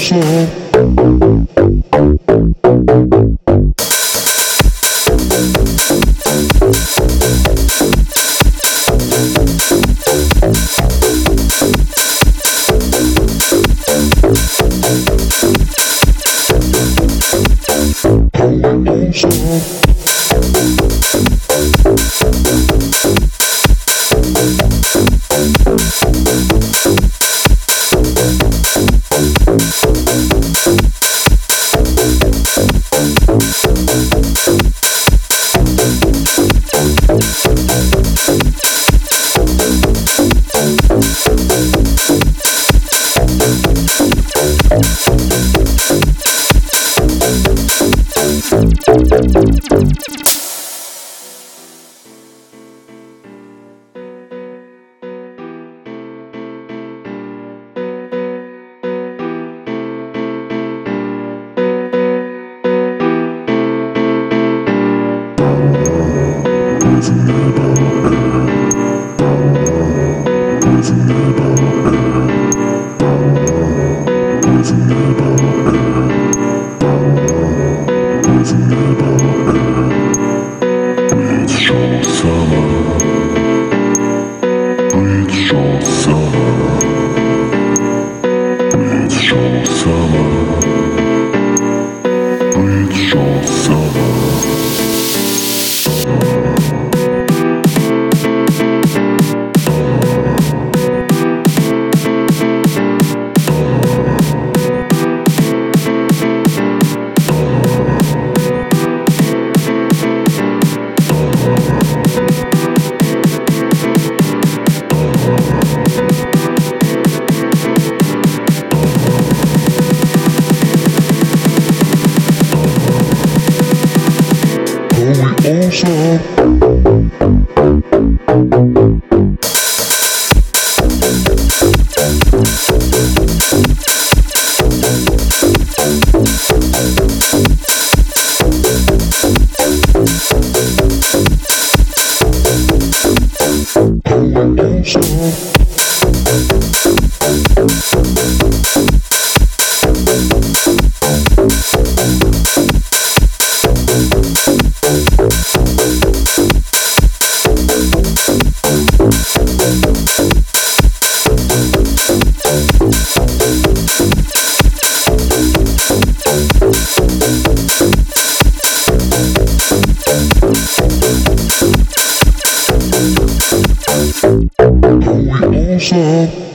we awesome. Oh, Show. Share.